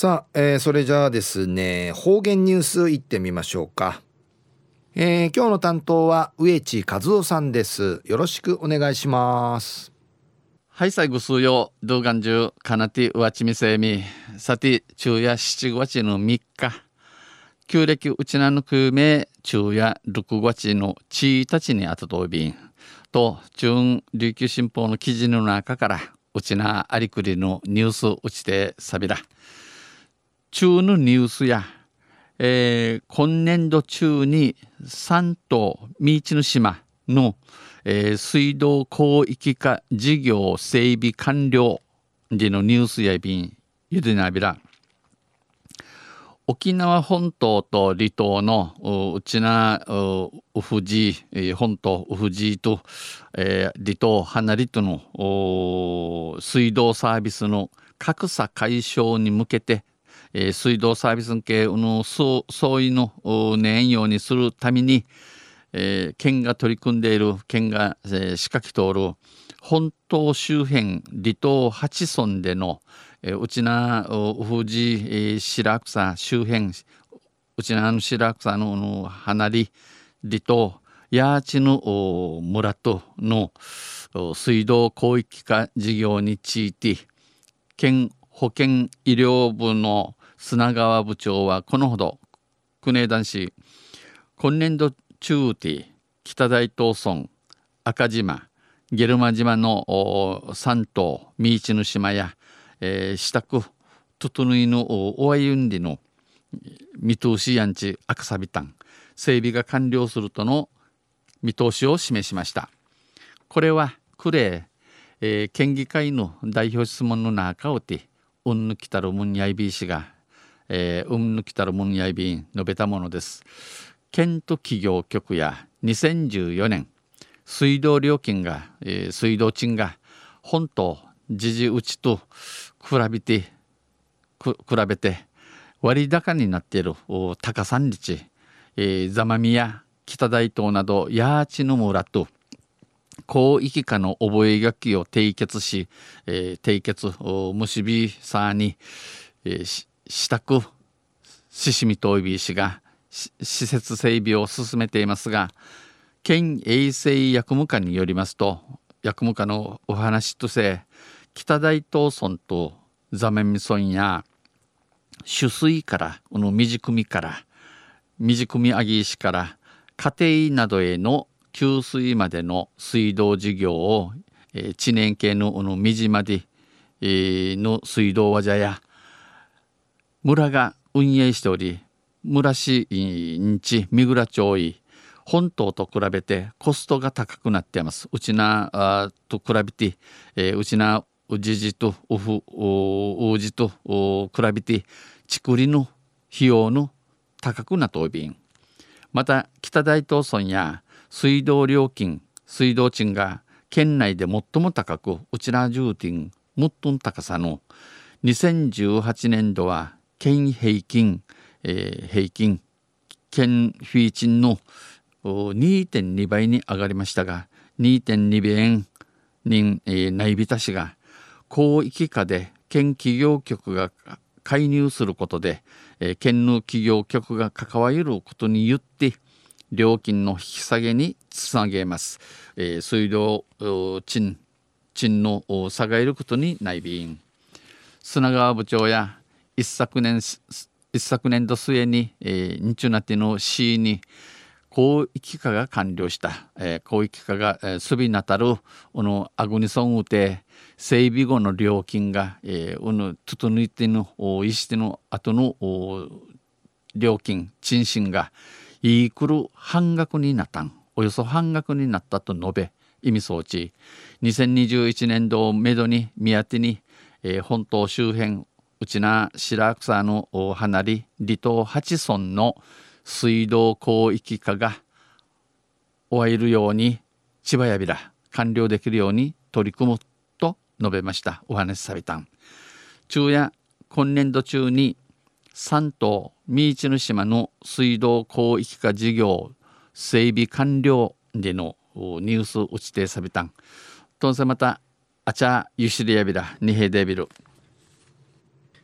さあ、えー、それじゃあですね方言ニュースいってみましょうか、えー、今日の担当は植地和夫さんです。よろしくお願いします。はい最後数曜動画中かなてうわちみせみ。さて昼夜7月の3日。旧暦うちなぬくめ昼夜6月の1日にあたとびん。と中琉球新報の記事の中からうちなありくりのニュースうちてさびら中のニュースや、えー、今年度中に三島三地の島の、えー、水道広域化事業整備完了でのニュースやびんゆでなびら。沖縄本島と離島のうちなうふじ本島うふじと、えー、離島離れとの水道サービスの格差解消に向けてえー、水道サービス系の相違の年用にするために、えー、県が取り組んでいる県が、えー、仕掛け通る本島周辺離島八村での、えー、うちな富士、えー、白草周辺うちなの白草のの離り離島ヤーチの村との水道広域化事業について県保健医療部の砂川部長はこのほど。国枝男子。今年度中テ北大東村赤島ゲルマ島の三島三市の島や、えー、支度整いのお歩んりの見通しやんち赤サビタン整備が完了するとの見通しを示しました。これはクレえー、県議会の代表質問の中をてうんぬきたるむんやいびいしがえー、うんぬきたるもんやいびん述べたものです。県と企業局や2014年水道料金が、えー、水道賃が本島時事打ちと比べて比べて割高になっている高山立、えー、座間宮北大東など八千の村と広域化の覚書を締結し、えー、締結結びさに、えー、支度ししみといび氏が施設整備を進めていますが県衛生薬務課によりますと薬務課のお話として北大東村と座面村や取水からこの未組から未組あぎ石から家庭などへの給水までの水道事業を、えー、知念系のこのみじまで、えー、の水道技や村が運営しており村市んち三倉町い本島と比べてコストが高くなっています。うちなと比べて、えー、うちなうじじとうふうじと比べて竹林の費用の高くなっておびん。また北大東村や水道料金水道賃が県内で最も高くうちな重点最も高さの2018年度は県平均、えー、平均県フィーチンの2.2倍に上がりましたが2.2倍人、えー、内びしが広域化で県企業局が介入することで、えー、県の企業局が関わることによって料金の引き下げにつなげます。えー、水道賃賃の差がいることにないびん砂川部長や一昨年一昨年度末に、えー、日中なっての市に広域化が完了した、えー、広域化が、えー、すびなたるこのアグニソンウテ整備後の料金が、えー、うぬ整いてのいしての後の料金賃賃がイークル半額になったん。およそ半額になったと述べ意味装置2021年度をめどに宮手に、えー、本島周辺うちな白草の離り離島八村の水道広域化が終えるように千葉やびら完了できるように取り組むと述べました。お話しされたん。昼夜今年度中に三島三市の島の水道広域化事業整備完了でのニュース打ちてさびたん。とんせまたあちゃゆしりやびらにへでびる